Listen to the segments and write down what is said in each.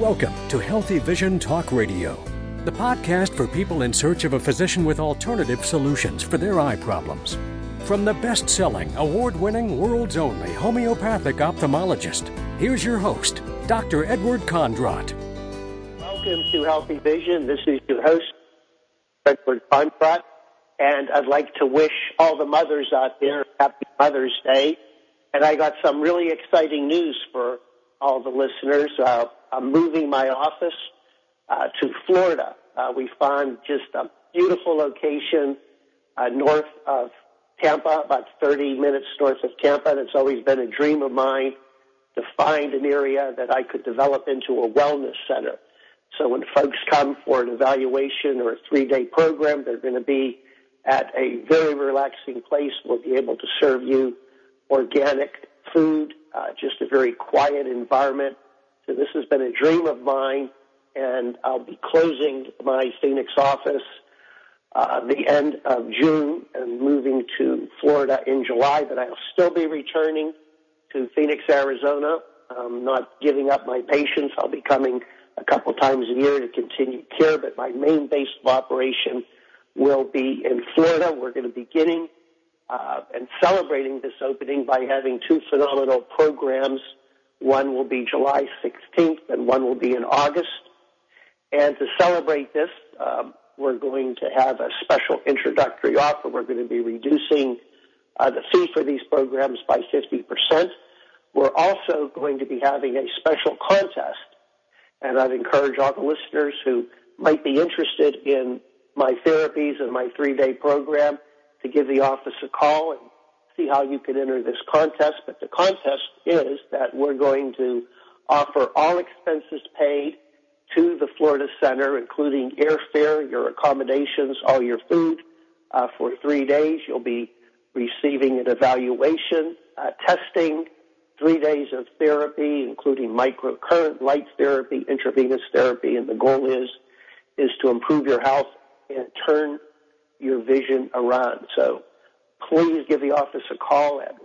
Welcome to Healthy Vision Talk Radio, the podcast for people in search of a physician with alternative solutions for their eye problems. From the best selling, award winning, world's only homeopathic ophthalmologist, here's your host, Dr. Edward Kondrot. Welcome to Healthy Vision. This is your host, Edward Kondrot, and I'd like to wish all the mothers out there happy Mother's Day. And I got some really exciting news for all the listeners. Uh, I'm moving my office uh, to Florida. Uh, we found just a beautiful location uh, north of Tampa, about 30 minutes north of Tampa. And it's always been a dream of mine to find an area that I could develop into a wellness center. So when folks come for an evaluation or a three-day program, they're going to be at a very relaxing place. We'll be able to serve you organic food, uh, just a very quiet environment. So this has been a dream of mine, and I'll be closing my Phoenix office uh, the end of June and moving to Florida in July, but I'll still be returning to Phoenix, Arizona. I'm not giving up my patients. I'll be coming a couple times a year to continue care, but my main base of operation will be in Florida. We're going to be beginning uh, and celebrating this opening by having two phenomenal programs. One will be July 16th and one will be in August. And to celebrate this, um, we're going to have a special introductory offer. We're going to be reducing uh, the fee for these programs by 50%. We're also going to be having a special contest, and I'd encourage all the listeners who might be interested in my therapies and my three-day program to give the office a call and see how you can enter this contest. But the contest is that we're going to offer all expenses paid to the Florida Center, including airfare, your accommodations, all your food, uh, for three days. You'll be receiving an evaluation, uh, testing, three days of therapy, including microcurrent, light therapy, intravenous therapy, and the goal is is to improve your health and turn your vision around. So please give the office a call at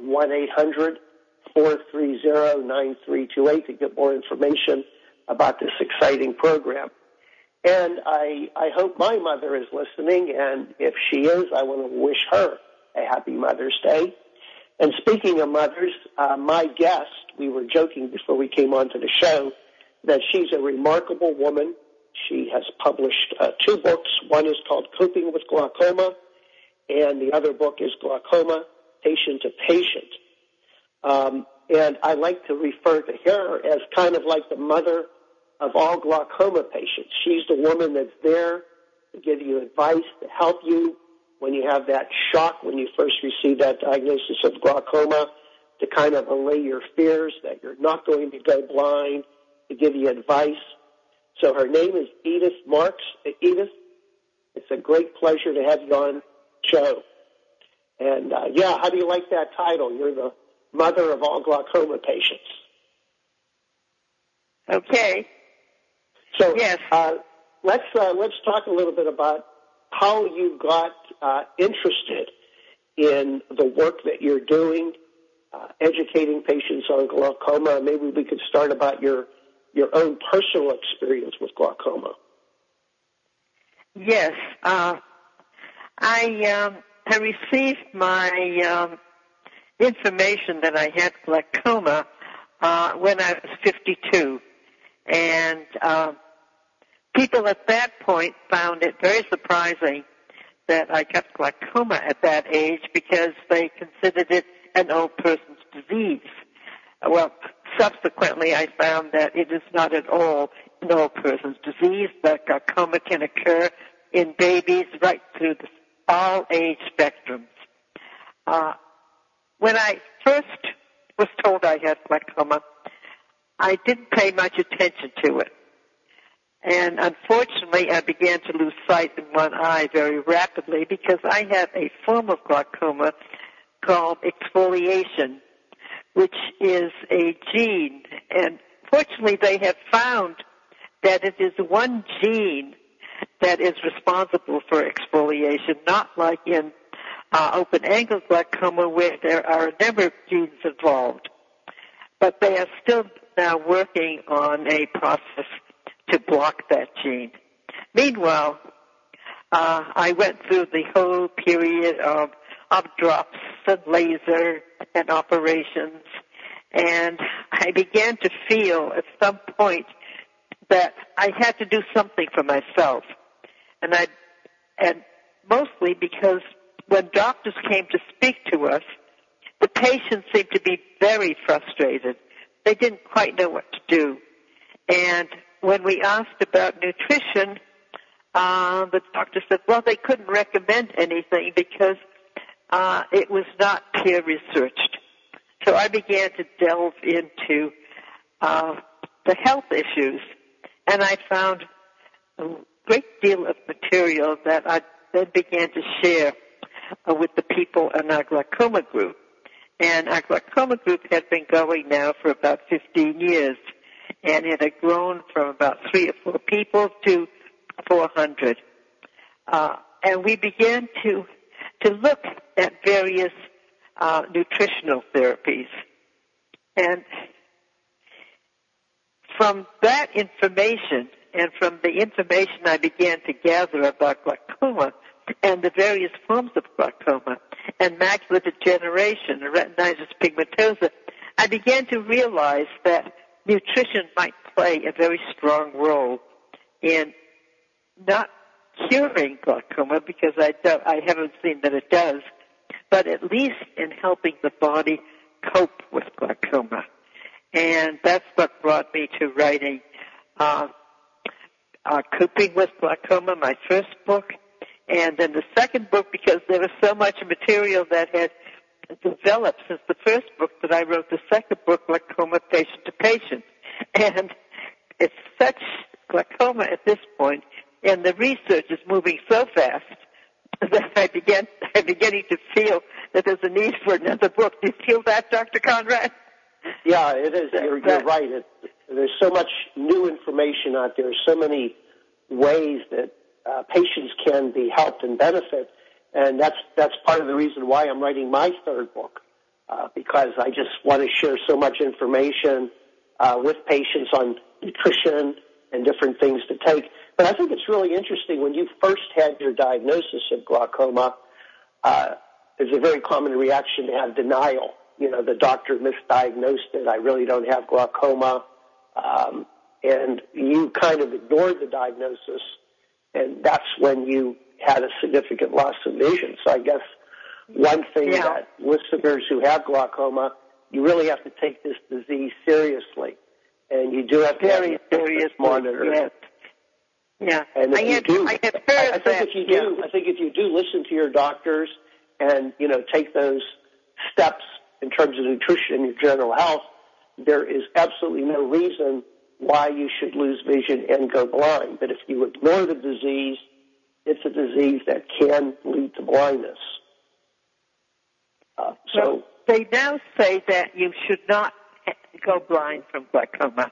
1-800-430-9328 to get more information about this exciting program. And I, I hope my mother is listening, and if she is, I want to wish her a happy Mother's Day. And speaking of mothers, uh, my guest, we were joking before we came onto the show, that she's a remarkable woman. She has published uh, two books. One is called Coping with Glaucoma, and the other book is Glaucoma, Patient to Patient. Um, and I like to refer to her as kind of like the mother of all glaucoma patients. She's the woman that's there to give you advice, to help you when you have that shock when you first receive that diagnosis of glaucoma, to kind of allay your fears that you're not going to go blind, to give you advice. So her name is Edith Marks. Edith, it's a great pleasure to have you on show. And uh, yeah, how do you like that title? You're the mother of all glaucoma patients. Okay. So yes. uh, let's uh, let's talk a little bit about how you got uh, interested in the work that you're doing, uh, educating patients on glaucoma. Maybe we could start about your your own personal experience with glaucoma. Yes, uh, I um, I received my um, information that I had glaucoma uh, when I was 52, and uh, people at that point found it very surprising that I got glaucoma at that age because they considered it an old person's disease. Well, subsequently I found that it is not at all an old person's disease. That glaucoma can occur in babies right through the, all age spectrums. Uh, when I first was told I had glaucoma, I didn't pay much attention to it. And unfortunately, I began to lose sight in one eye very rapidly because I have a form of glaucoma called exfoliation, which is a gene. And fortunately, they have found that it is one gene that is responsible for exfoliation, not like in uh, open angle glaucoma where there are a number of genes involved. But they are still now working on a process to block that gene. Meanwhile, uh, I went through the whole period of, of drops and laser and operations, and I began to feel at some point that I had to do something for myself. And I, and mostly because when doctors came to speak to us, the patients seemed to be very frustrated. They didn't quite know what to do. And when we asked about nutrition, uh, the doctor said, well, they couldn't recommend anything because uh, it was not peer researched. So I began to delve into uh, the health issues, and I found great deal of material that I then began to share uh, with the people in our glaucoma group. And our glaucoma group had been going now for about 15 years, and it had grown from about three or four people to 400. Uh, and we began to to look at various uh, nutritional therapies, and from that information and from the information I began to gather about glaucoma and the various forms of glaucoma and macular degeneration and retinitis pigmentosa, I began to realize that nutrition might play a very strong role in not curing glaucoma because I, do, I haven't seen that it does, but at least in helping the body cope with glaucoma. And that's what brought me to writing uh, uh, Coping with Glaucoma, my first book, and then the second book because there was so much material that had developed since the first book that I wrote the second book, Glaucoma Patient to Patient. And it's such glaucoma at this point, and the research is moving so fast that I began, I'm beginning to feel that there's a need for another book. Do you feel that, Dr. Kondrot? Yeah, it is. You're, you're right. It, there's so much new information out there, so many ways that uh, patients can be helped and benefit, and that's that's part of the reason why I'm writing my third book, uh, because I just want to share so much information uh, with patients on nutrition and different things to take. But I think it's really interesting when you first had your diagnosis of glaucoma. Uh, there's a very common reaction to have denial. You know, the doctor misdiagnosed it. I really don't have glaucoma. Um, and you kind of ignored the diagnosis, and that's when you had a significant loss of vision. So I guess one thing yeah. that listeners who have glaucoma, you really have to take this disease seriously, and you do have to very have serious monitored. Yes. Yeah, and if I you have, do, I have I, I think that, if you yeah. do, I think if you do listen to your doctors and you know take those steps in terms of nutrition and your general health, there is absolutely no reason why you should lose vision and go blind. But if you ignore the disease, it's a disease that can lead to blindness. Uh, so well, they now say that you should not go blind from glaucoma.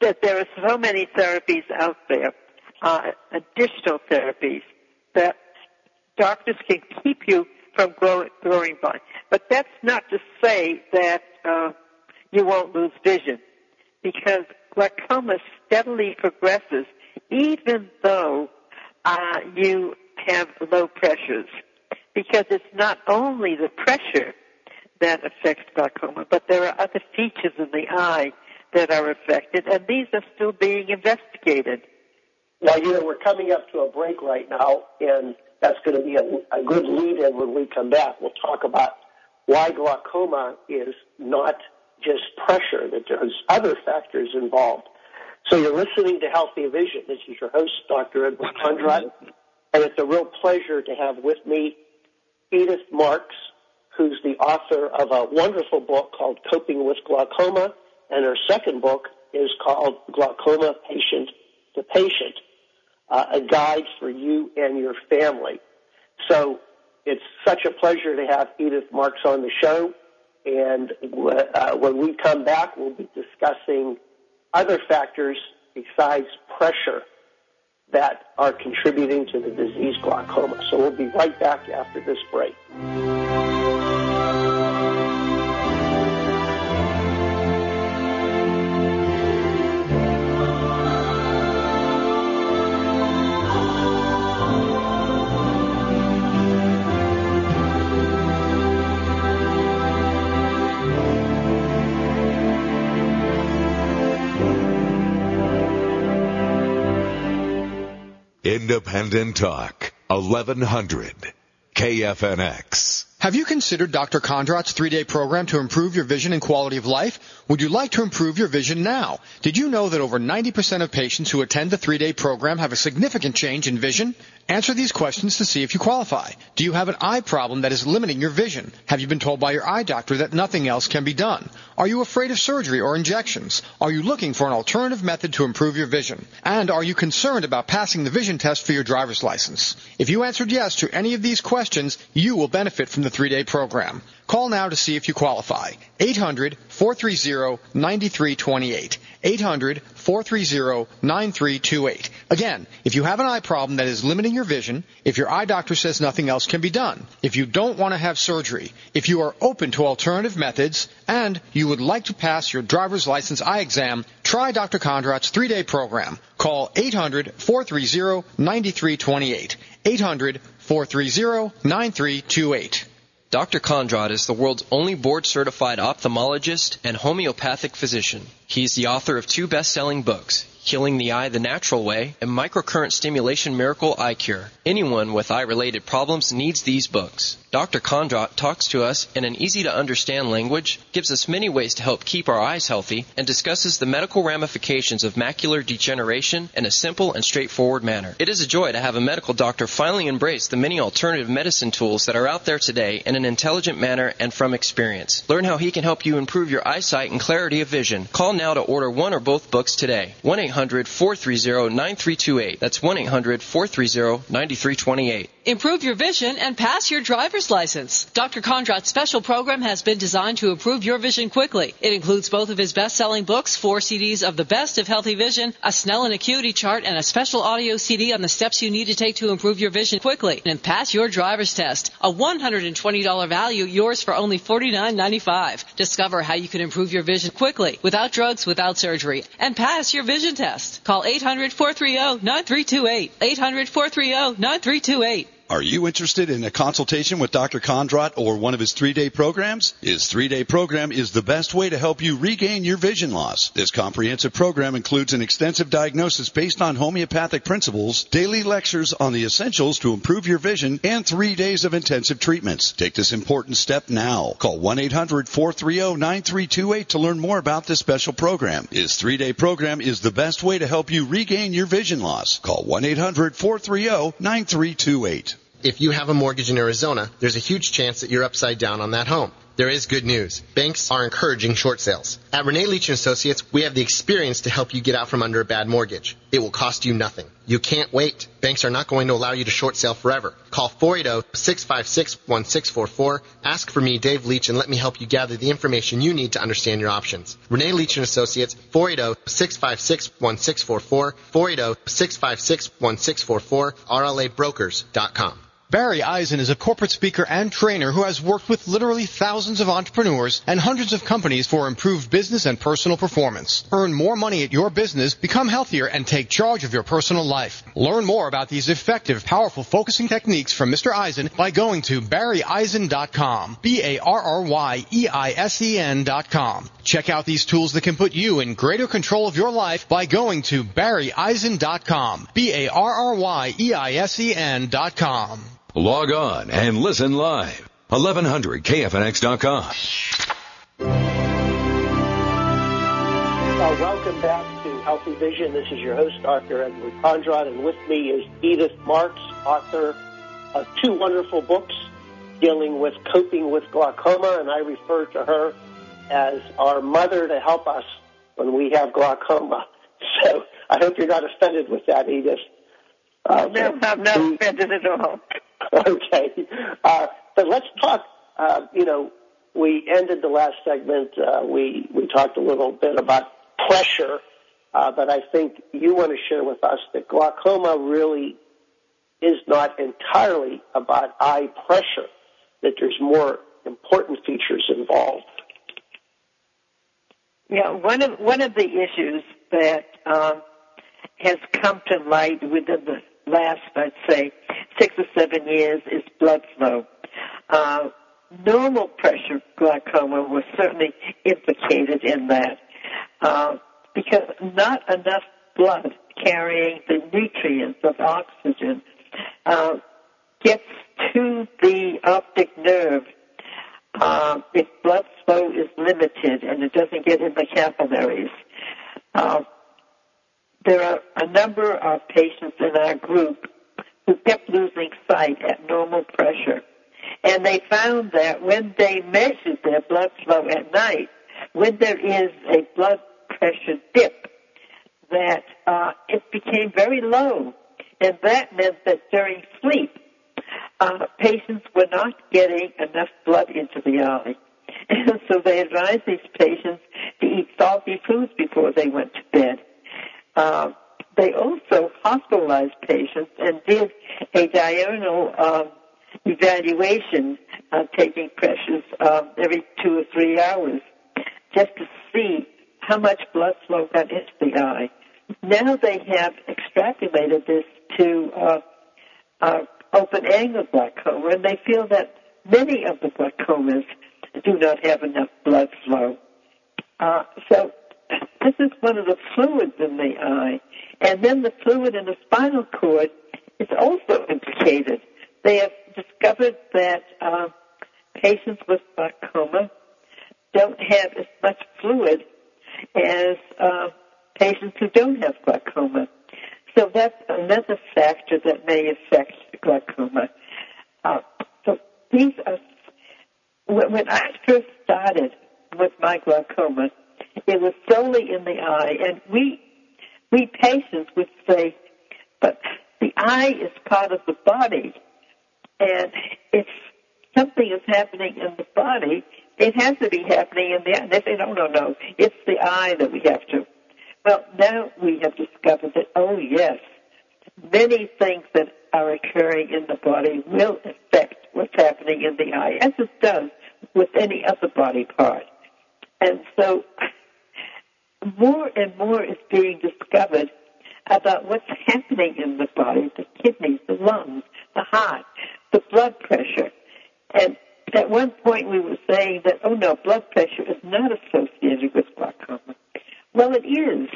That there are so many therapies out there, uh, additional therapies that doctors can keep you from growing, blind. But that's not to say that uh, you won't lose vision, because glaucoma steadily progresses, even though uh, you have low pressures. Because it's not only the pressure that affects glaucoma, but there are other features in the eye that are affected, and these are still being investigated. Now, you know, we're coming up to a break right now, and that's going to be a, a good lead-in when we come back. We'll talk about why glaucoma is not just pressure, that there's other factors involved. So you're listening to Healthy Vision. This is your host, Dr. Edward Kondrot, and it's a real pleasure to have with me Edith Marks, who's the author of a wonderful book called Coping with Glaucoma, and her second book is called Glaucoma Patient to Patient, uh, a guide for you and your family. So it's such a pleasure to have Edith Marks on the show. And uh, when we come back, we'll be discussing other factors besides pressure that are contributing to the disease glaucoma. So we'll be right back after this break. Independent Talk, 1100 KFNX. Have you considered Dr. Kondrot's three-day program to improve your vision and quality of life? Would you like to improve your vision now? Did you know that over 90% of patients who attend the three-day program have a significant change in vision? Answer these questions to see if you qualify. Do you have an eye problem that is limiting your vision? Have you been told by your eye doctor that nothing else can be done? Are you afraid of surgery or injections? Are you looking for an alternative method to improve your vision? And are you concerned about passing the vision test for your driver's license? If you answered yes to any of these questions, you will benefit from the three-day program. Call now to see if you qualify. 800-430-9328. 800-430-9328. Again, if you have an eye problem that is limiting your vision, if your eye doctor says nothing else can be done, if you don't want to have surgery, if you are open to alternative methods, and you would like to pass your driver's license eye exam, try Dr. Kondrot's three-day program. Call 800-430-9328. 800-430-9328. Dr. Kondrot is the world's only board certified ophthalmologist and homeopathic physician. He's the author of two best selling books, Healing the Eye the Natural Way and Microcurrent Stimulation Miracle Eye Cure. Anyone with eye related problems needs these books. Dr. Kondrot talks to us in an easy to understand language, gives us many ways to help keep our eyes healthy, and discusses the medical ramifications of macular degeneration in a simple and straightforward manner. It is a joy to have a medical doctor finally embrace the many alternative medicine tools that are out there today in an intelligent manner and from experience. Learn how he can help you improve your eyesight and clarity of vision. Call now to order one or both books today. 1 800 430 9328. That's 1 800 430 9328. Improve your vision and pass your driver's license. Dr. Kondrot's special program has been designed to improve your vision quickly. It includes both of his best-selling books, four CDs of the best of healthy vision, a Snellen acuity chart, and a special audio CD on the steps you need to take to improve your vision quickly and pass your driver's test. A $120 value, yours for only $49.95. Discover how you can improve your vision quickly, without drugs, without surgery, and pass your vision test. Call 800-430-9328. 800-430-9328. Are you interested in a consultation with Dr. Kondrot or one of his three-day programs? His three-day program is the best way to help you regain your vision loss. This comprehensive program includes an extensive diagnosis based on homeopathic principles, daily lectures on the essentials to improve your vision, and three days of intensive treatments. Take this important step now. Call 1-800-430-9328 to learn more about this special program. His three-day program is the best way to help you regain your vision loss. Call 1-800-430-9328 if you have a mortgage in Arizona, there's a huge chance that you're upside down on that home. There is good news. Banks are encouraging short sales. At Renee Leach & Associates, we have the experience to help you get out from under a bad mortgage. It will cost you nothing. You can't wait. Banks are not going to allow you to short sale forever. Call 480-656-1644. Ask for me, Dave Leach, and let me help you gather the information you need to understand your options. Renee Leach & Associates, 480-656-1644, 480-656-1644, RLAbrokers.com. Barry Eisen is a corporate speaker and trainer who has worked with literally thousands of entrepreneurs and hundreds of companies for improved business and personal performance. Earn more money at your business, become healthier, and take charge of your personal life. Learn more about these effective, powerful focusing techniques from Mr. Eisen by going to barryeisen.com. B-A-R-R-Y-E-I-S-E-N.com. Check out these tools that can put you in greater control of your life by going to barryeisen.com. B-A-R-R-Y-E-I-S-E-N.com. Log on and listen live. 1100kfnx.com. Uh, welcome back to Healthy Vision. This is your host, Dr. Edward Kondrot, and with me is Edith Marks, author of two wonderful books dealing with coping with glaucoma, and I refer to her as our mother to help us when we have glaucoma. So I hope you're not offended with that, Edith. Uh, no, I'm not offended at all. okay. Uh, but let's talk, uh, you know, we ended the last segment, uh, we, we talked a little bit about pressure, uh, but I think you want to share with us that glaucoma really is not entirely about eye pressure, that there's more important features involved. Yeah, one of one of the issues that um, has come to light within the last, I'd say, six or seven years is blood flow. Uh, normal pressure glaucoma was certainly implicated in that uh, because not enough blood carrying the nutrients of oxygen uh, gets to the optic nerve, uh, if blood flow is limited and it doesn't get in the capillaries, uh, there are a number of patients in our group who kept losing sight at normal pressure. And they found that when they measured their blood flow at night, when there is a blood pressure dip, that uh, it became very low. And that meant that during sleep, uh, patients were not getting enough blood into the eye. And so they advised these patients to eat salty foods before they went to bed. Uh, they also hospitalized patients and did a diurnal um, evaluation, uh, taking pressures um, every two or three hours, just to see how much blood flow got into the eye. Now they have extrapolated this to uh, uh, open angle glaucoma, and they feel that many of the glaucomas do not have enough blood flow. Uh, so this is one of the fluids in the eye. And then the fluid in the spinal cord is also implicated. They have discovered that uh, patients with glaucoma don't have as much fluid as uh, patients who don't have glaucoma. So that's another factor that may affect glaucoma. Uh, so these are, when I first started with my glaucoma, it was solely in the eye, and we, we patients would say, but the eye is part of the body, and if something is happening in the body, it has to be happening in the eye. They say, no, no, no, it's the eye that we have to. Well, now we have discovered that, oh yes, many things that are occurring in the body will affect what's happening in the eye, as it does with any other body part. And so more and more is being discovered about what's happening in the body, the kidneys, the lungs, the heart, the blood pressure. And at one point we were saying that, oh no, blood pressure is not associated with glaucoma. Well, it is.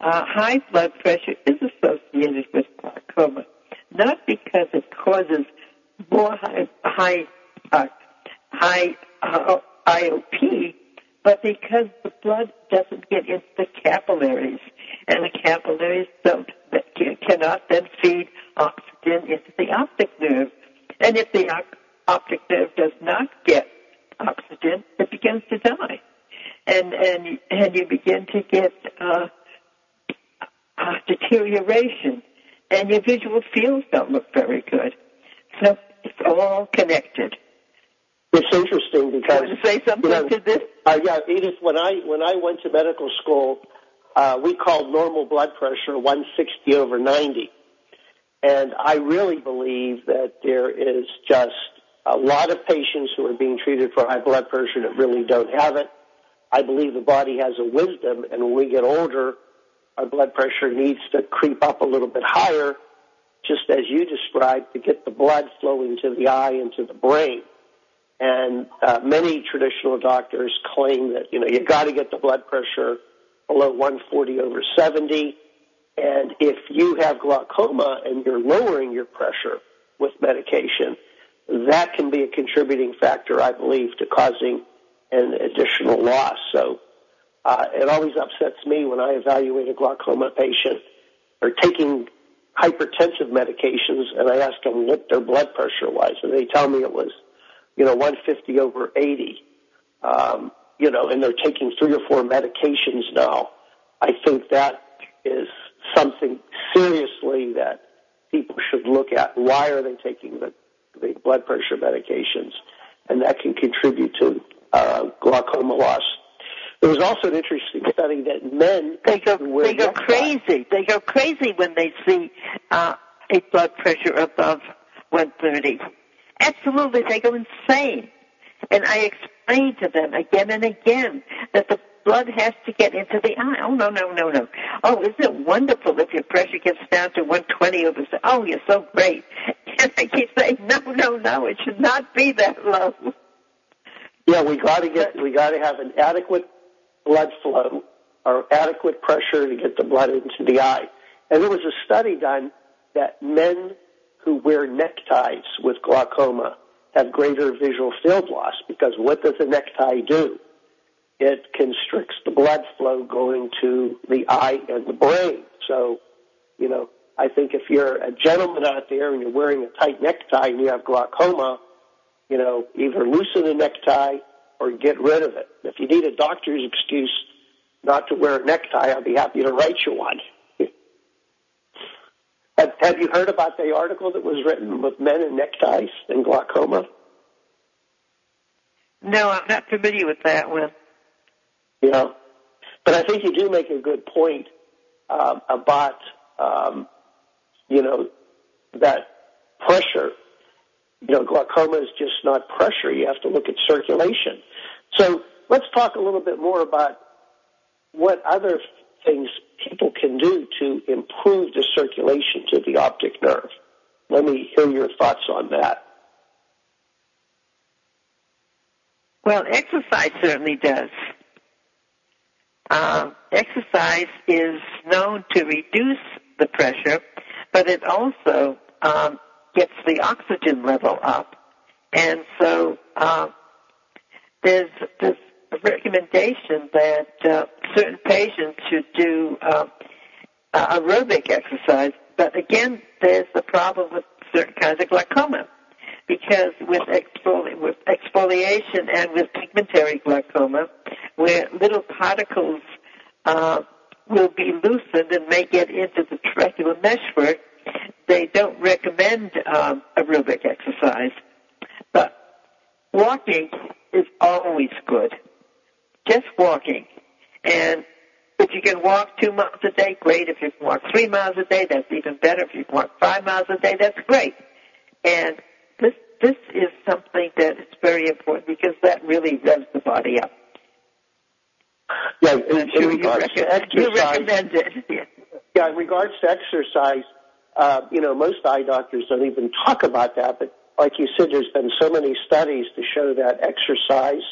Uh, high blood pressure is associated with glaucoma, not because it causes more high, high, uh, high uh, IOP, but because the blood doesn't get into the capillaries, capillaries don't cannot then feed oxygen into the optic nerve, and if the optic nerve does not get oxygen, it begins to die, and and and you begin to get uh, uh, deterioration, and your visual fields don't look very good. So it's all connected. It's interesting because you want to say something you know, to this. Uh, yeah, Edith. When I when I went to medical school, uh, we called normal blood pressure 160 over 90, and I really believe that there is just a lot of patients who are being treated for high blood pressure that really don't have it. I believe the body has a wisdom, and when we get older, our blood pressure needs to creep up a little bit higher, just as you described, to get the blood flowing to the eye and to the brain. And uh, many traditional doctors claim that you know you got to get the blood pressure below 140 over 70. And if you have glaucoma and you're lowering your pressure with medication, that can be a contributing factor, I believe, to causing an additional loss. So uh, it always upsets me when I evaluate a glaucoma patient or taking hypertensive medications and I ask them what their blood pressure was, and they tell me it was you know, 150 over 80, um, you know, and they're taking three or four medications now. I think that is something seriously that people should look at. Why are they taking the, the blood pressure medications? And that can contribute to uh, glaucoma loss. There was also an interesting study that men they go they go crazy. They go crazy when they see uh, a blood pressure above 130. Absolutely, they go insane. And I explain to them again and again that the blood has to get into the eye. Oh, no, no, no, no. Oh, isn't it wonderful if your pressure gets down to 120 over, oh, you're so great. And I keep saying, no, no, no, it should not be that low. Yeah, we gotta get, we gotta have an adequate blood flow or adequate pressure to get the blood into the eye. and there was a study done that men who wear neckties with glaucoma have greater visual field loss because what does a necktie do? It constricts the blood flow going to the eye and the brain. So, you know, I think if you're a gentleman out there and you're wearing a tight necktie and you have glaucoma, you know, either loosen the necktie or get rid of it. If you need a doctor's excuse not to wear a necktie, I'll be happy to write you one. Have, have you heard about the article that was written with men in neckties and glaucoma? No, I'm not familiar with that one. Yeah, but I think you do make a good point um, about um, you know that pressure. You know, glaucoma is just not pressure. You have to look at circulation. So let's talk a little bit more about what other things people can do to improve the circulation to the optic nerve. Let me hear your thoughts on that. Well, exercise certainly does. Uh, exercise is known to reduce the pressure, but it also um, gets the oxygen level up. And so uh, there's, there's recommendation that uh, certain patients should do uh, aerobic exercise. But again, there's the problem with certain kinds of glaucoma because with, with exfoliation and with pigmentary glaucoma, where little particles uh, will be loosened and may get into the trabecular meshwork, they don't recommend um, aerobic exercise. But walking is always good. Just walking. And if you can walk two miles a day, great. If you can walk three miles a day, that's even better. If you can walk five miles a day, that's great. And this this is something that is very important because that really revs the body up. Yeah, in, in regards you, to exercise, you recommend it. Yeah. yeah, in regards to exercise, uh, you know, most eye doctors don't even talk about that. But like you said, there's been so many studies to show that exercise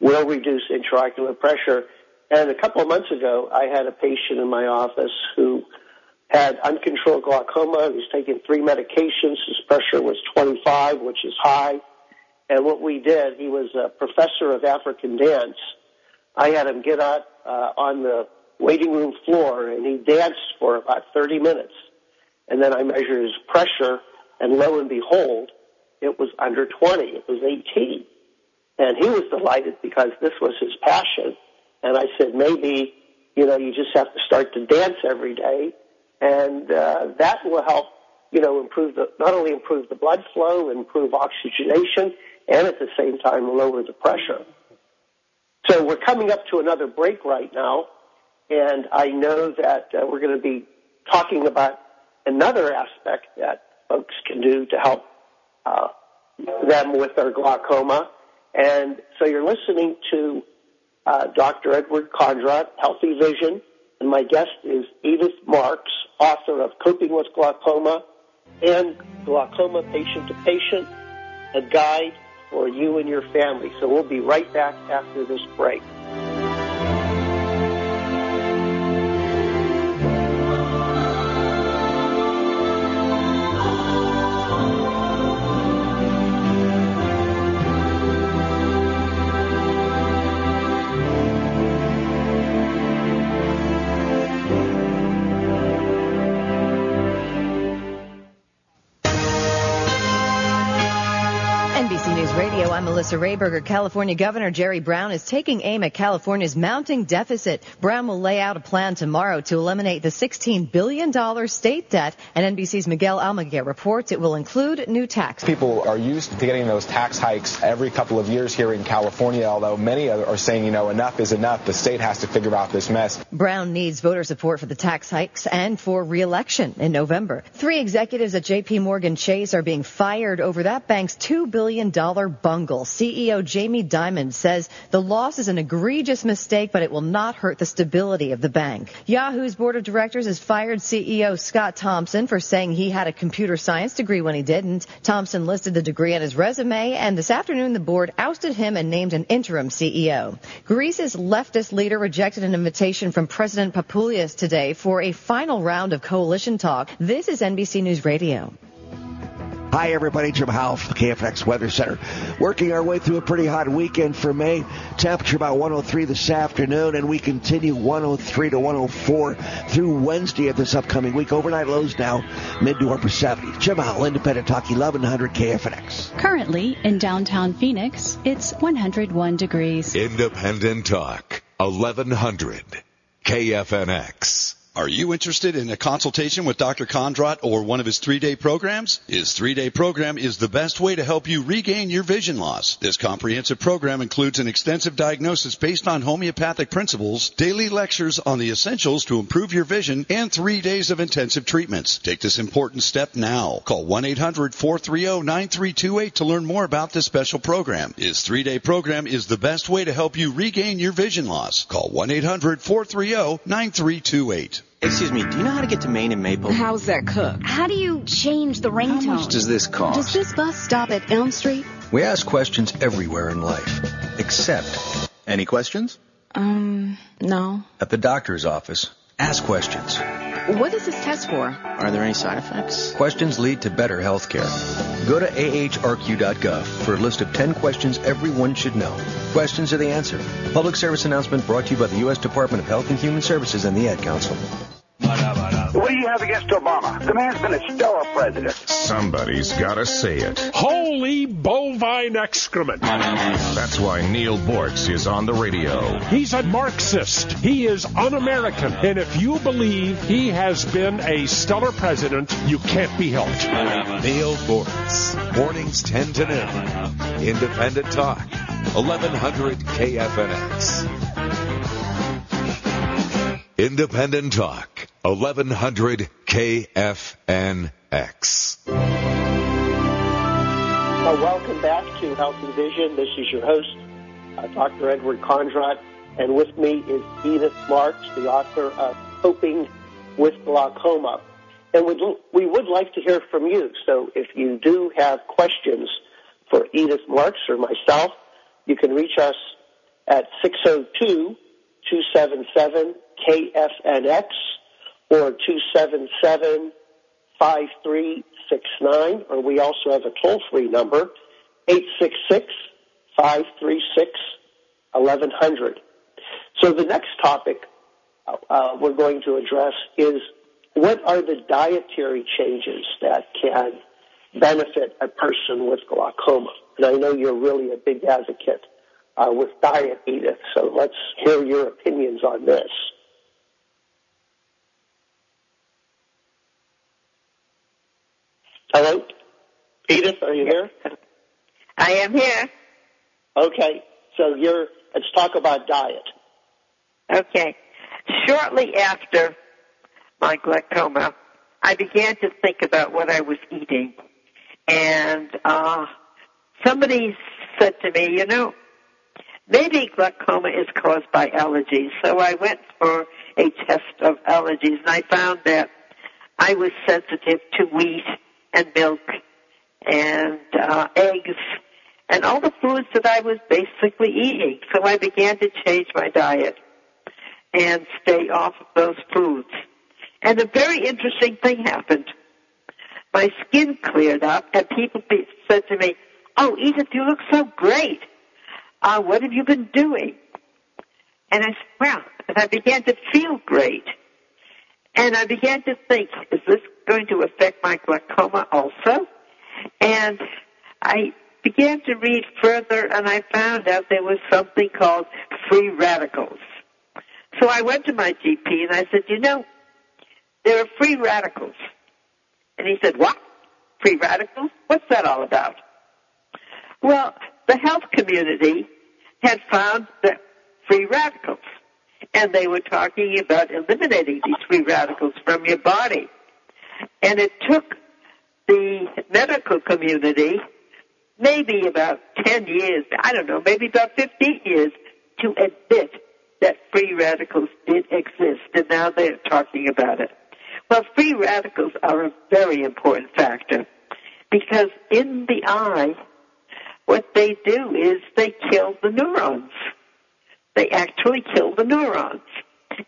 will reduce intraocular pressure. And a couple of months ago, I had a patient in my office who had uncontrolled glaucoma. He was taking three medications. His pressure was 25, which is high. And what we did, he was a professor of African dance. I had him get out uh, on the waiting room floor and he danced for about 30 minutes. And then I measured his pressure and lo and behold, it was under 20. It was 18. And he was delighted because this was his passion. And I said, maybe, you know, you just have to start to dance every day and uh, that will help, you know, improve the not only improve the blood flow, improve oxygenation, and at the same time lower the pressure. So we're coming up to another break right now, and I know that uh, we're going to be talking about another aspect that folks can do to help uh, them with their glaucoma. And so you're listening to uh, Dr. Edward Kondrot, Healthy Vision, and my guest is Edith Marks, author of Coping with Glaucoma and Glaucoma Patient to Patient, a guide for you and your family. So we'll be right back after this break. Melissa Rayburger, California Governor Jerry Brown is taking aim at California's mounting deficit. Brown will lay out a plan tomorrow to eliminate the $16 billion state debt, and NBC's Miguel Almaguer reports it will include new tax. People are used to getting those tax hikes every couple of years here in California, although many are saying, you know, enough is enough. The state has to figure out this mess. Brown needs voter support for the tax hikes and for reelection in November. Three executives at JP Morgan Chase are being fired over that bank's $2 billion bungle CEO Jamie Dimon says the loss is an egregious mistake, but it will not hurt the stability of the bank. Yahoo's board of directors has fired CEO Scott Thompson for saying he had a computer science degree when he didn't. Thompson listed the degree on his resume, and this afternoon the board ousted him and named an interim CEO. Greece's leftist leader rejected an invitation from President Papoulias today for a final round of coalition talk. This is NBC News Radio. Hi, everybody. Jim Howell from the KFX Weather Center. Working our way through a pretty hot weekend for May. Temperature about 103 this afternoon, and we continue 103 to 104 through Wednesday of this upcoming week. Overnight lows now mid to upper 70s. Jim Howell, Independent Talk, 1100 KFNX. Currently in downtown Phoenix, it's 101 degrees. Independent Talk, 1100 KFNX. Are you interested in a consultation with Dr. Kondrot or one of his three-day programs? His three-day program is the best way to help you regain your vision loss. This comprehensive program includes an extensive diagnosis based on homeopathic principles, daily lectures on the essentials to improve your vision, and three days of intensive treatments. Take this important step now. Call 1-800-430-9328 to learn more about this special program. His three-day program is the best way to help you regain your vision loss. Call 1-800-430-9328. Excuse me, do you know how to get to Main and Maple? How's that cook? How do you change the ringtone? How much does this cost? Does this bus stop at Elm Street? We ask questions everywhere in life, except. Any questions? Um, no. At the doctor's office, ask questions. What is this test for? Are there any side effects? Questions lead to better health care. Go to ahrq.gov for a list of 10 questions everyone should know. Questions are the answer. Public service announcement brought to you by the U.S. Department of Health and Human Services and the Ad Council. What do you have against Obama? The man's been a stellar president. Somebody's gotta say it. Holy bovine excrement. That's why Neal Boortz is on the radio. He's a Marxist. He is un-American. And if you believe he has been a stellar president, you can't be helped. Neal Boortz. Mornings 10 to noon. Independent Talk. 1100 KFNX. Independent Talk. 1100 KFNX. Well, welcome back to Healthy Vision. This is your host, uh, Dr. Edward Kondrot, and with me is Edith Marks, the author of Coping with Glaucoma. And we'd, we would like to hear from you. So if you do have questions for Edith Marks or myself, you can reach us at 602 277 KFNX or 277 5369, or we also have a toll free number, 866 536 1100. So the next topic uh, we're going to address is what are the dietary changes that can benefit a person with glaucoma? And I know you're really a big advocate uh, with diet, Edith, so let's hear your opinions on this. Hello? Edith, are you here? I am here. Okay, so you're, let's talk about diet. Okay. Shortly after my glaucoma, I began to think about what I was eating. And uh, somebody said to me, you know, maybe glaucoma is caused by allergies. So I went for a test of allergies and I found that I was sensitive to wheat and milk and uh, eggs and all the foods that I was basically eating. So I began to change my diet and stay off of those foods. And a very interesting thing happened. My skin cleared up and people said to me, oh, Edith, you look so great. Uh, what have you been doing? And I said, well, and I began to feel great. And I began to think, is this going to affect my glaucoma also? And I began to read further and I found out there was something called free radicals. So I went to my GP and I said, you know, there are free radicals. And he said, what? Free radicals? What's that all about? Well, the health community had found the free radicals. And they were talking about eliminating these free radicals from your body. And it took the medical community maybe about 10 years, I don't know, maybe about 15 years to admit that free radicals did exist, and now they're talking about it. Well, free radicals are a very important factor because in the eye, what they do is they kill the neurons. They actually kill the neurons.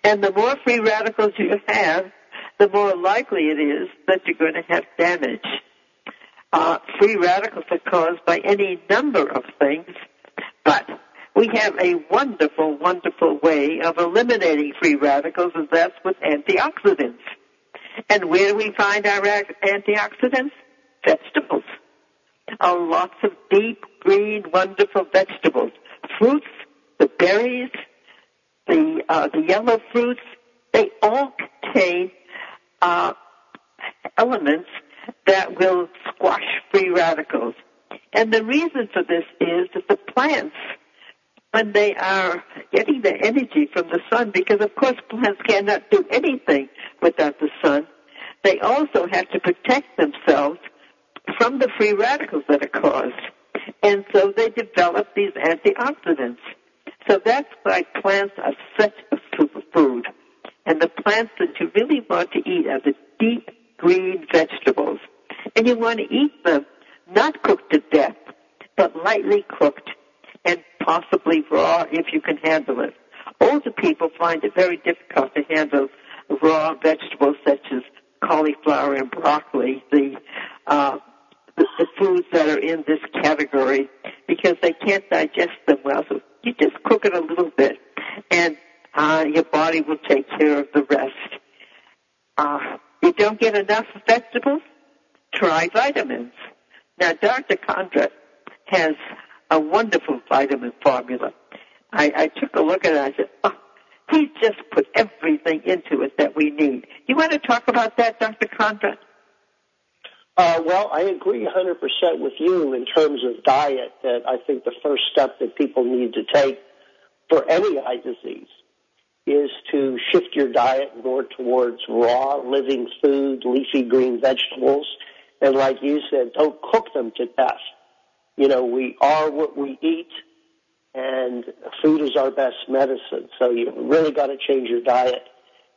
And the more free radicals you have, the more likely it is that you're going to have damage. Uh, free radicals are caused by any number of things, but we have a wonderful, wonderful way of eliminating free radicals, and that's with antioxidants. And where do we find our antioxidants? Vegetables. Uh, lots of deep green, wonderful vegetables. Fruits, berries, the uh, the yellow fruits, they all contain uh, elements that will squash free radicals. And the reason for this is that the plants, when they are getting their energy from the sun, because of course plants cannot do anything without the sun, they also have to protect themselves from the free radicals that are caused. And so they develop these antioxidants. So that's why plants are such a superfood. And the plants that you really want to eat are the deep green vegetables. And you want to eat them not cooked to death, but lightly cooked and possibly raw if you can handle it. Older people find it very difficult to handle raw vegetables such as cauliflower and broccoli, the, uh, the, the foods that are in this category, because they can't digest them well. So you just cook it a little bit, and uh, your body will take care of the rest. Uh, you don't get enough vegetables? Try vitamins. Now, Dr. Kondrot has a wonderful vitamin formula. I, I took a look at it and I said, oh, he's just put everything into it that we need. You want to talk about that, Dr. Kondrot? Uh, well, I agree 100% with you in terms of diet that I think the first step that people need to take for any eye disease is to shift your diet more towards raw, living food, leafy green vegetables, and like you said, don't cook them to death. You know, we are what we eat, and food is our best medicine. So you really got to change your diet.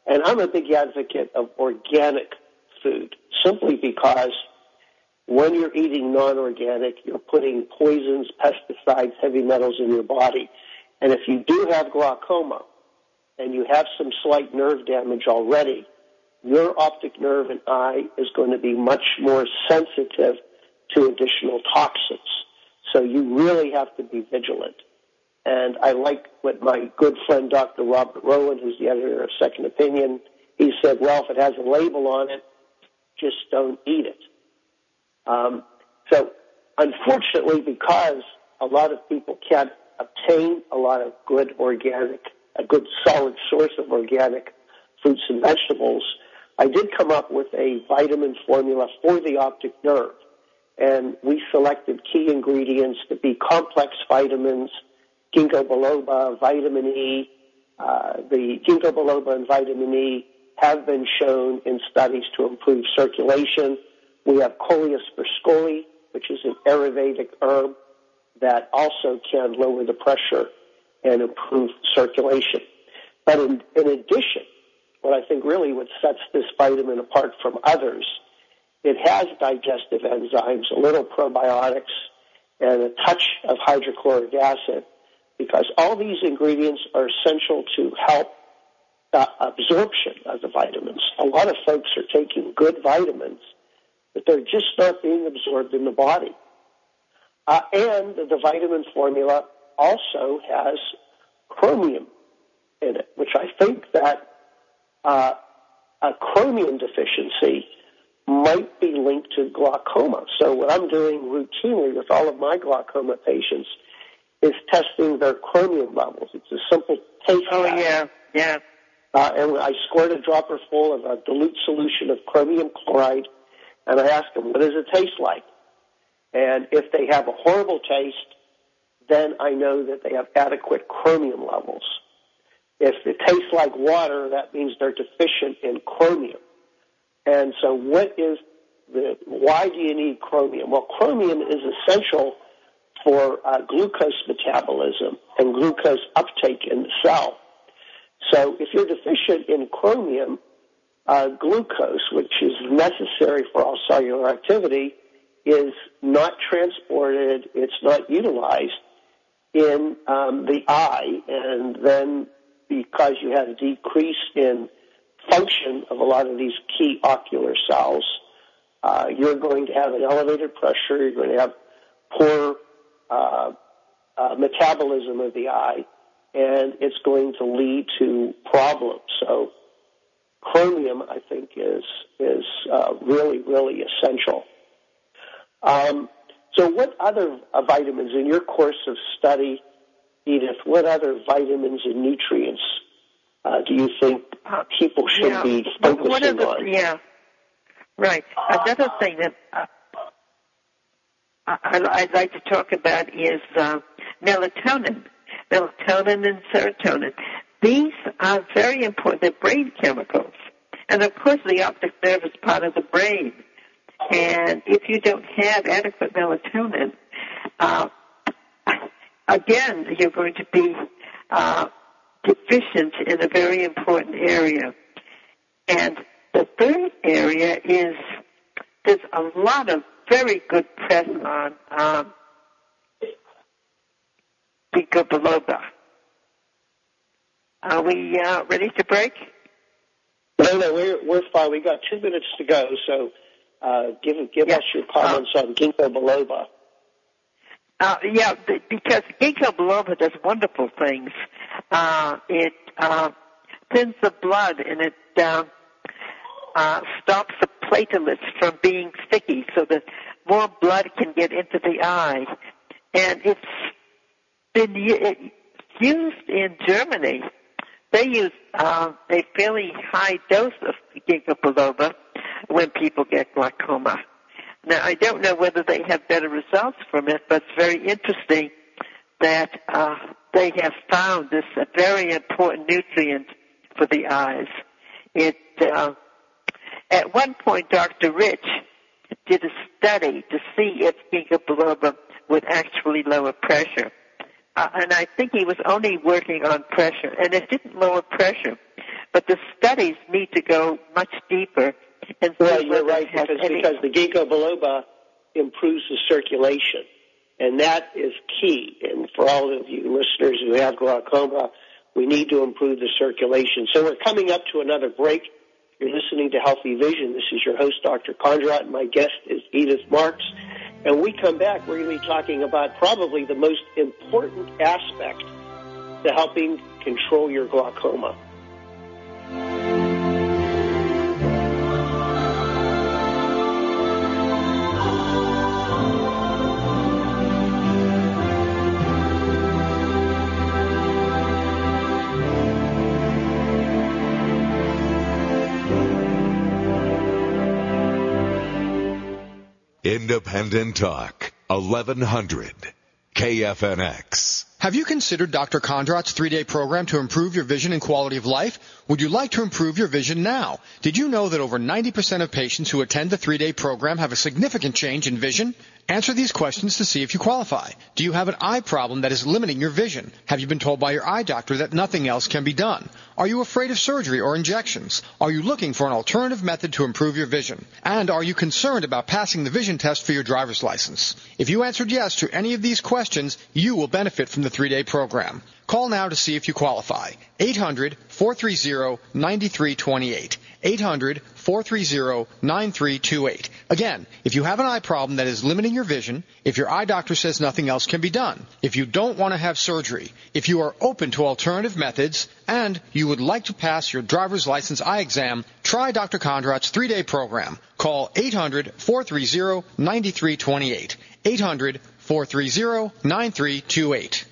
And I'm a big advocate of organic food, simply because when you're eating non-organic, you're putting poisons, pesticides, heavy metals in your body. And if you do have glaucoma, and you have some slight nerve damage already, your optic nerve and eye is going to be much more sensitive to additional toxins. So you really have to be vigilant. And I like what my good friend Dr. Robert Rowan, who's the editor of Second Opinion, he said, well, if it has a label on it, just don't eat it. Um, so unfortunately, because a lot of people can't obtain a lot of good organic a good solid source of organic fruits and vegetables, I did come up with a vitamin formula for the optic nerve. And we selected key ingredients to be complex vitamins, ginkgo biloba, vitamin E. Uh, the ginkgo biloba and vitamin E have been shown in studies to improve circulation. We have Coleus forskohlii, which is an Ayurvedic herb that also can lower the pressure and improve circulation. But in, in addition, what I think really what sets this vitamin apart from others, it has digestive enzymes, a little probiotics, and a touch of hydrochloric acid because all these ingredients are essential to help uh, absorption of the vitamins. A lot of folks are taking good vitamins, but they're just not being absorbed in the body. Uh, and the vitamin formula also has chromium in it, which I think that uh, a chromium deficiency might be linked to glaucoma. So what I'm doing routinely with all of my glaucoma patients is testing their chromium levels. It's a simple taste Oh test. yeah, yeah. Uh, and I squirt a dropper full of a dilute solution of chromium chloride, and I ask them, what does it taste like? And if they have a horrible taste, then I know that they have adequate chromium levels. If it tastes like water, that means they're deficient in chromium. And so what is the, why do you need chromium? Well, chromium is essential for uh, glucose metabolism and glucose uptake in the cell. So if you're deficient in chromium, uh, glucose, which is necessary for all cellular activity, is not transported, it's not utilized in um, the eye, and then because you have a decrease in function of a lot of these key ocular cells, uh, you're going to have an elevated pressure, you're going to have poor uh, uh, metabolism of the eye, and it's going to lead to problems. So chromium, I think, is is uh, really really essential. Um, so, what other uh, vitamins in your course of study, Edith? What other vitamins and nutrients uh, do you think people should yeah. be focusing the, on? Yeah, right. Another thing that uh, I, I'd like to talk about is uh, melatonin. Melatonin and serotonin. These are very important. They're brain chemicals. And of course the optic nerve is part of the brain. And if you don't have adequate melatonin, uh, again, you're going to be uh, deficient in a very important area. And the third area is there's a lot of very good press on um, ginkgo biloba. Are we uh, ready to break? No, no, we're we're fine. We got two minutes to go, so uh, give give us your comments on ginkgo biloba. Uh, yeah, b- because ginkgo biloba does wonderful things. Uh, it uh, thins the blood and it uh, uh, stops the platelets from being sticky, so that more blood can get into the eye. And it's been used in Germany. They use uh, a fairly high dose of ginkgo biloba when people get glaucoma. Now, I don't know whether they have better results from it, but it's very interesting that uh, they have found this very important nutrient for the eyes. It uh, at one point, Dr. Rich did a study to see if ginkgo biloba would actually lower pressure. Uh, and I think he was only working on pressure, and it didn't lower pressure. But the studies need to go much deeper and Well, you're right because any. because the ginkgo biloba improves the circulation, and that is key. And for all of you listeners who have glaucoma, we need to improve the circulation. So we're coming up to another break. You're listening to Healthy Vision. This is your host, Dr. Kondrot, and my guest is Edith Marks. And we come back, we're going to be talking about probably the most important aspect to helping control your glaucoma. Independent Talk, 1100 KFNX. Have you considered Dr. Kondrot's three-day program to improve your vision and quality of life? Would you like to improve your vision now? Did you know that over 90% of patients who attend the three-day program have a significant change in vision? Answer these questions to see if you qualify. Do you have an eye problem that is limiting your vision? Have you been told by your eye doctor that nothing else can be done? Are you afraid of surgery or injections? Are you looking for an alternative method to improve your vision? And are you concerned about passing the vision test for your driver's license? If you answered yes to any of these questions, you will benefit from the three-day program. Call now to see if you qualify. 800-430-9328. 800-430-9328. Again, if you have an eye problem that is limiting your vision, if your eye doctor says nothing else can be done, if you don't want to have surgery, if you are open to alternative methods, and you would like to pass your driver's license eye exam, try Dr. Kondrot's three-day program. Call 800-430-9328. 800-430-9328.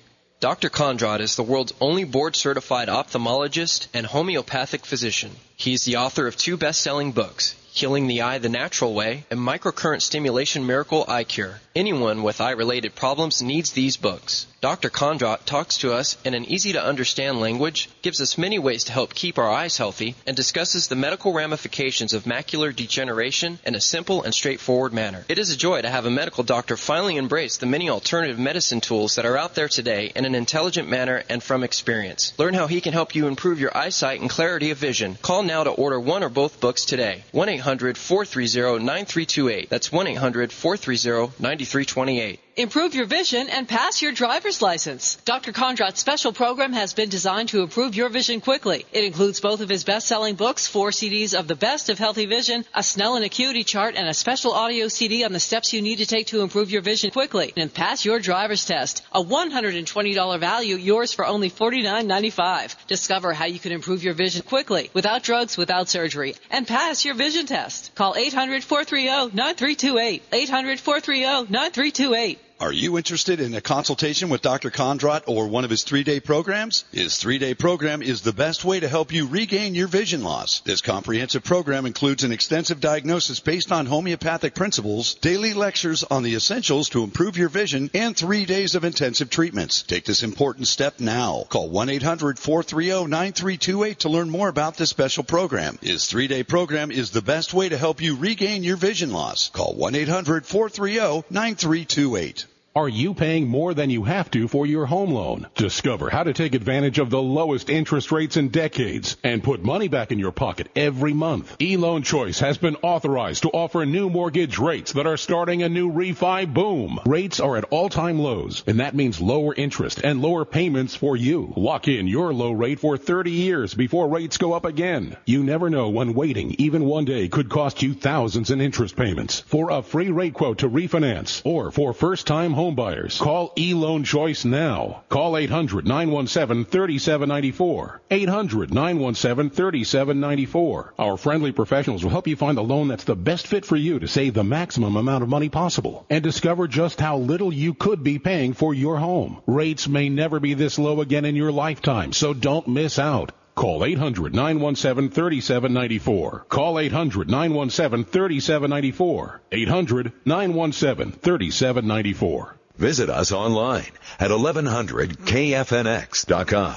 Dr. Kondrot is the world's only board certified ophthalmologist and homeopathic physician. He's the author of two best selling books, Healing the Eye the Natural Way and Microcurrent Stimulation Miracle Eye Cure. Anyone with eye related problems needs these books. Dr. Kondrot talks to us in an easy to understand language, gives us many ways to help keep our eyes healthy, and discusses the medical ramifications of macular degeneration in a simple and straightforward manner. It is a joy to have a medical doctor finally embrace the many alternative medicine tools that are out there today in an intelligent manner and from experience. Learn how he can help you improve your eyesight and clarity of vision. Call now to order one or both books today. 1 800 430 9328. That's 1 800 430 9328. 53 Improve your vision and pass your driver's license. Dr. Kondrot's special program has been designed to improve your vision quickly. It includes both of his best-selling books, four CDs of the best of healthy vision, a Snellen acuity chart, and a special audio CD on the steps you need to take to improve your vision quickly and pass your driver's test. A $120 value, yours for only $49.95. Discover how you can improve your vision quickly, without drugs, without surgery, and pass your vision test. Call 800-430-9328. 800-430-9328. Are you interested in a consultation with Dr. Kondrot or one of his three-day programs? His three-day program is the best way to help you regain your vision loss. This comprehensive program includes an extensive diagnosis based on homeopathic principles, daily lectures on the essentials to improve your vision, and three days of intensive treatments. Take this important step now. Call 1-800-430-9328 to learn more about this special program. His three-day program is the best way to help you regain your vision loss. Call 1-800-430-9328. Are you paying more than you have to for your home loan? Discover how to take advantage of the lowest interest rates in decades and put money back in your pocket every month. eLoan Choice has been authorized to offer new mortgage rates that are starting a new refi boom. Rates are at all-time lows, and that means lower interest and lower payments for you. Lock in your low rate for 30 years before rates go up again. You never know when waiting even one day could cost you thousands in interest payments. For a free rate quote to refinance or for first-time home homebuyers. Call eLoan Choice now. Call 800-917-3794. 800-917-3794. Our friendly professionals will help you find the loan that's the best fit for you to save the maximum amount of money possible and discover just how little you could be paying for your home. Rates may never be this low again in your lifetime, so don't miss out. Call 800-917-3794. Call 800-917-3794. 800-917-3794. Visit us online at 1100kfnx.com.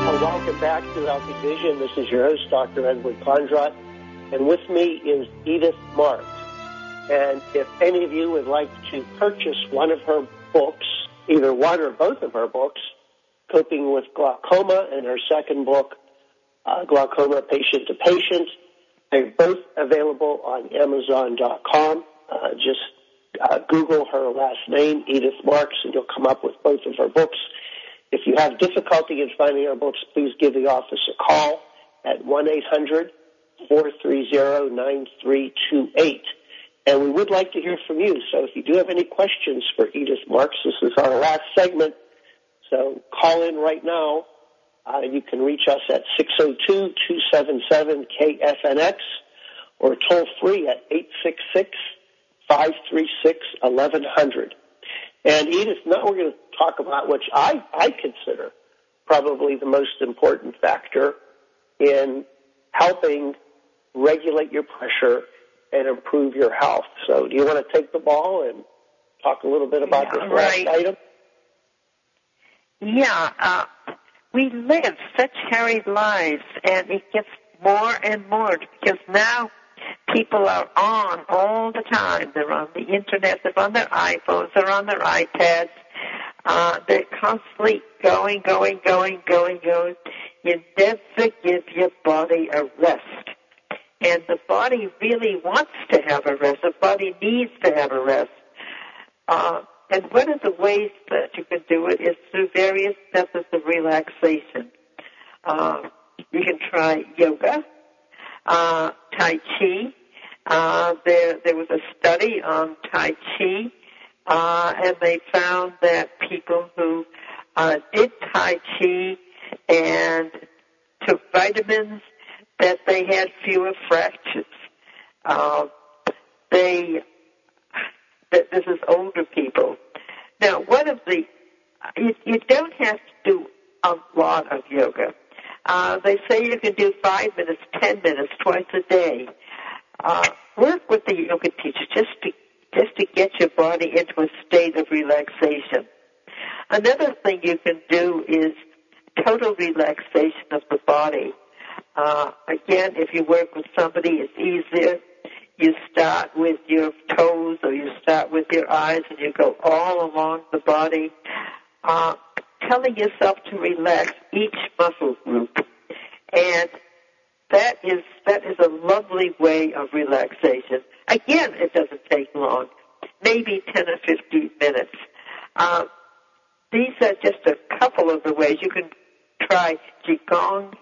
Well, welcome back to Healthy Vision. This is your host, Dr. Edward Kondrot, and with me is Edith Marks. And if any of you would like to purchase one of her books, either one or both of her books, Coping with Glaucoma, and her second book, uh, Glaucoma Patient to Patient, they're both available on Amazon.com. Uh, just uh, Google her last name, Edith Marks, and you'll come up with both of her books. If you have difficulty in finding our books, please give the office a call at 1-800-430-9328. And we would like to hear from you. So if you do have any questions for Edith Marks, this is our last segment. So call in right now. Uh, you can reach us at 602-277-KFNX or toll free at 866-536-1100. And Edith, now we're going to talk about which I, I consider probably the most important factor in helping regulate your pressure and improve your health. So do you want to take the ball and talk a little bit about Yeah, this right. last item? Yeah, uh, we live such harried lives, and it gets more and more because now people are on all the time. They're on the internet, they're on their iPhones, they're on their iPads. Uh, they're constantly going, going, going, going, going. You never give your body a rest. And the body really wants to have a rest. The body needs to have a rest. Uh, and one of the ways that you can do it is through various methods of relaxation. Uh, you can try yoga, uh, Tai Chi. Uh, there, there was a study on Tai Chi, uh, and they found that people who uh, did Tai Chi and took vitamins, that they had fewer fractures. Uh, they, that this is older people. Now, one of the, you, you don't have to do a lot of yoga. Uh, they say you can do five minutes, ten minutes, twice a day. Uh, work with the yoga teacher just to just to get your body into a state of relaxation. Another thing you can do is total relaxation of the body. Uh, again, if you work with somebody, it's easier. You start with your toes or you start with your eyes and you go all along the body, uh, telling yourself to relax each muscle group. And that is, that is a lovely way of relaxation. Again, it doesn't take long. Maybe 10 or 15 minutes. Uh, these are just a couple of the ways. You can try Qigong.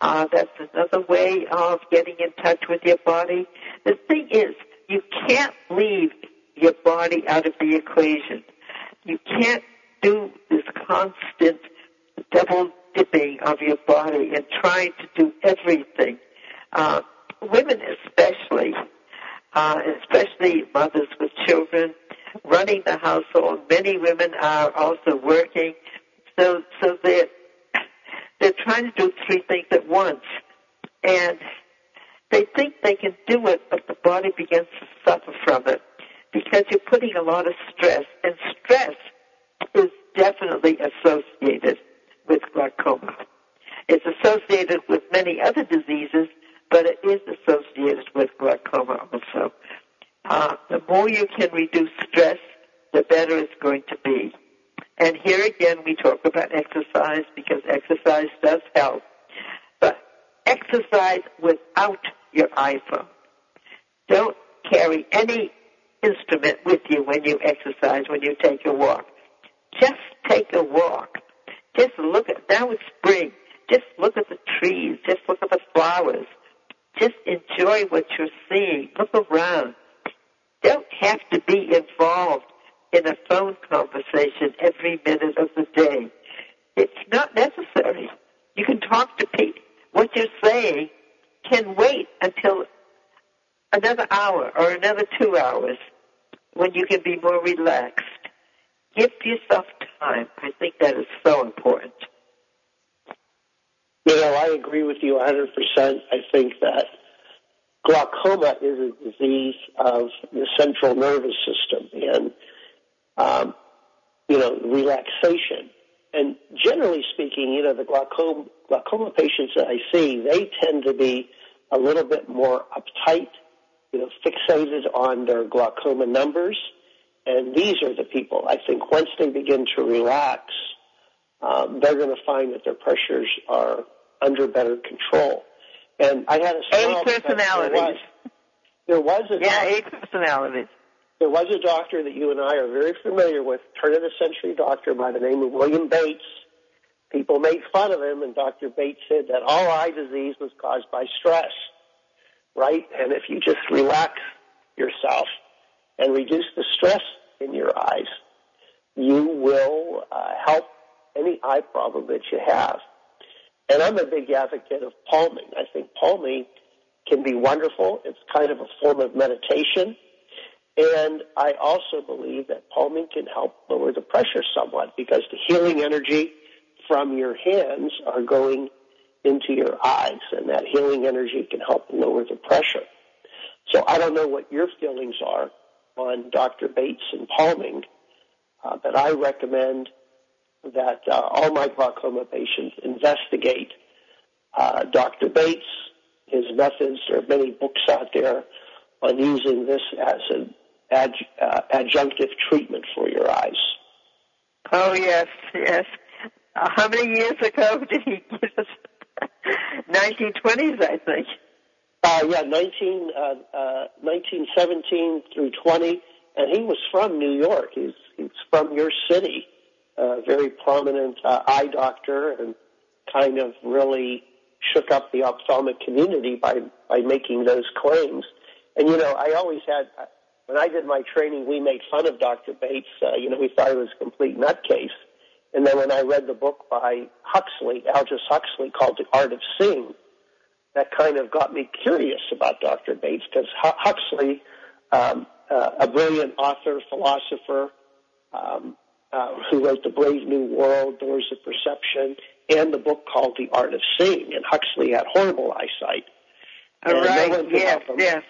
Uh, that's another way of getting in touch with your body. The thing is, you can't leave your body out of the equation. You can't do this constant double dipping of your body and trying to do everything. Uh, women especially, uh, especially mothers with children, running the household. Many women are also working, so so they're they're trying to do three things at once, and they think they can do it, but the body begins to suffer from it because you're putting a lot of stress, and stress is definitely associated with glaucoma. It's associated with many other diseases, but it is associated with glaucoma also. Uh, the more you can reduce stress, the better it's going to be. And here again, we talk about exercise because exercise does help. But exercise without your iPhone. Don't carry any instrument with you when you exercise, when you take a walk. Just take a walk. Just look at, now it's spring. Just look at the trees. Just look at the flowers. Just enjoy what you're seeing. Look around. Don't have to be involved in a phone conversation every minute of the day. It's not necessary. You can talk to people. What you're saying can wait until another hour or another two hours when you can be more relaxed. Give yourself time. I think that is so important. You know, I agree with you 100%. I think that glaucoma is a disease of the central nervous system and, um, you know, relaxation. And generally speaking, you know, the glaucoma, glaucoma patients that I see, they tend to be a little bit more uptight, you know, fixated on their glaucoma numbers. And these are the people, I think, once they begin to relax, um, they're going to find that their pressures are under better control. And I had a A personalities. There was, there was a yeah, A personalities. There was a doctor that you and I are very familiar with, turn of the century doctor by the name of William Bates. People made fun of him, and Dr. Bates said that all eye disease was caused by stress, right? And if you just relax yourself and reduce the stress in your eyes, you will uh, help any eye problem that you have. And I'm a big advocate of palming. I think palming can be wonderful. It's kind of a form of meditation. And I also believe that palming can help lower the pressure somewhat because the healing energy from your hands are going into your eyes and that healing energy can help lower the pressure. So I don't know what your feelings are on Dr. Bates and palming, uh, but I recommend that uh, all my glaucoma patients investigate uh, Dr. Bates, his methods. There are many books out there on using this as an ad, uh, adjunctive treatment for your eyes. Oh yes, yes. Uh, how many years ago did he give us? 1920s, I think. Uh, yeah, 19, uh, uh, 1917 through 20, and he was from New York. He's, he's from your city a very prominent uh, eye doctor and kind of really shook up the ophthalmic community by by making those claims. And you know, I always had when I did my training, we made fun of Dr. Bates. Uh, you know, we thought he was a complete nutcase. And then when I read the book by Huxley, Aldous Huxley, called The Art of Seeing, that kind of got me curious about Dr. Bates because Huxley, um, uh, a brilliant author, philosopher, um, uh, who wrote The Brave New World, Doors of Perception, and the book called The Art of Seeing. And Huxley had horrible eyesight. All and right. no one could yes. help him. Yes.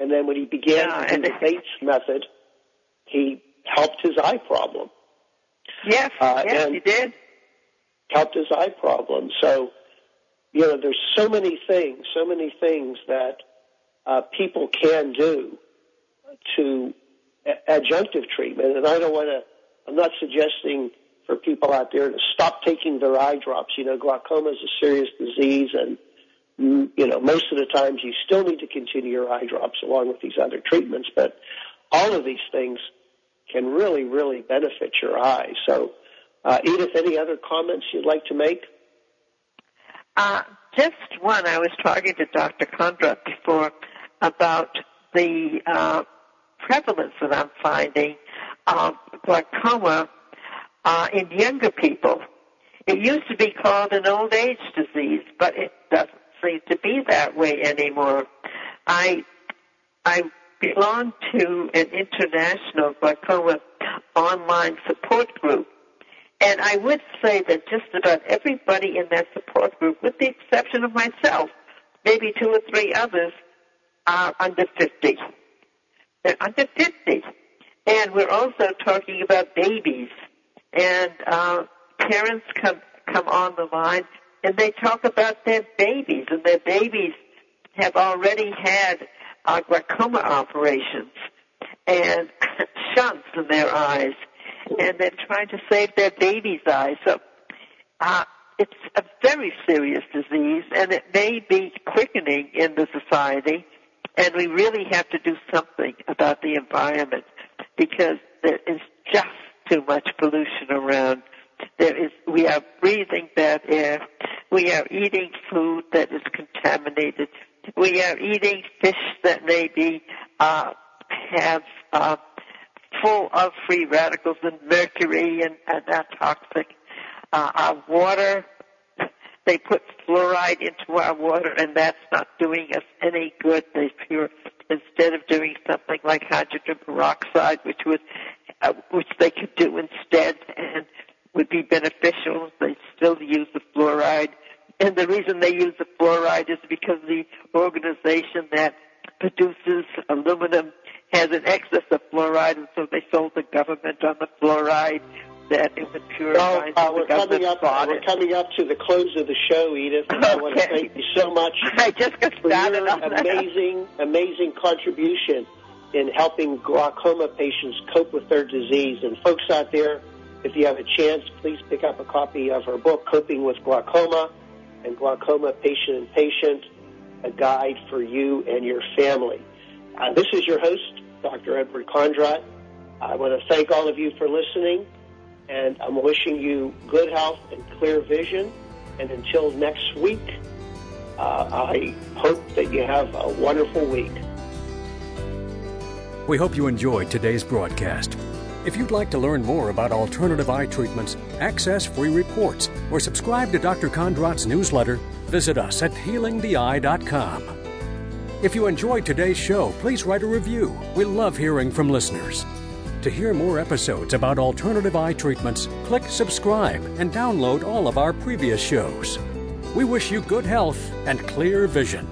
And then when he began Yeah, the Bates method, he helped his eye problem. Yes, Uh, yes, he did. helped his eye problem. So, you know, there's so many things, so many things that uh, people can do to a- adjunctive treatment. And I don't want to, I'm not suggesting for people out there to stop taking their eye drops. You know, glaucoma is a serious disease and, you know, most of the times you still need to continue your eye drops along with these other treatments. But all of these things can really, really benefit your eyes. So, uh, Edith, any other comments you'd like to make? Uh, just one. I was talking to Dr. Kondrot before about the uh, prevalence that I'm finding of glaucoma uh, in younger people. It used to be called an old age disease, but it doesn't seem to be that way anymore. I I belong to an international glaucoma online support group, and I would say that just about everybody in that support group, with the exception of myself, maybe two or three others, are under 50. They're under 50. And we're also talking about babies. And uh, parents come, come on the line and they talk about their babies, and their babies have already had uh, glaucoma operations and shunts in their eyes, and they're trying to save their baby's eyes. So uh, it's a very serious disease, and it may be quickening in the society, and we really have to do something about the environment because there is just too much pollution around. There is, we are breathing bad air. We are eating food that is contaminated. We are eating fish that maybe uh, have uh, full of free radicals and mercury and, and are toxic. Uh, our water, they put fluoride into our water, and that's not doing us any good. They pure instead of doing something like hydrogen peroxide, which would, uh, which they could do instead, and would be beneficial. They still use the fluoride. And the reason they use the fluoride is because the organization that produces aluminum has an excess of fluoride, and so they sold the government on the fluoride that it would purify. Well, uh, we're coming up. we're coming up to the close of the show, Edith. and I want to thank you so much I just got for your amazing, amazing contribution in helping glaucoma patients cope with their disease. And folks out there, if you have a chance, please pick up a copy of her book, Coping with Glaucoma, and Glaucoma Patient and Patient, a guide for you and your family. Uh, this is your host, Dr. Edward Kondrot. I want to thank all of you for listening, and I'm wishing you good health and clear vision. And until next week, uh, I hope that you have a wonderful week. We hope you enjoyed today's broadcast. If you'd like to learn more about alternative eye treatments, access free reports, or subscribe to Dr. Kondrot's newsletter, visit us at healingtheeye.com. If you enjoyed today's show, please write a review. We love hearing from listeners. To hear more episodes about alternative eye treatments, click subscribe and download all of our previous shows. We wish you good health and clear vision.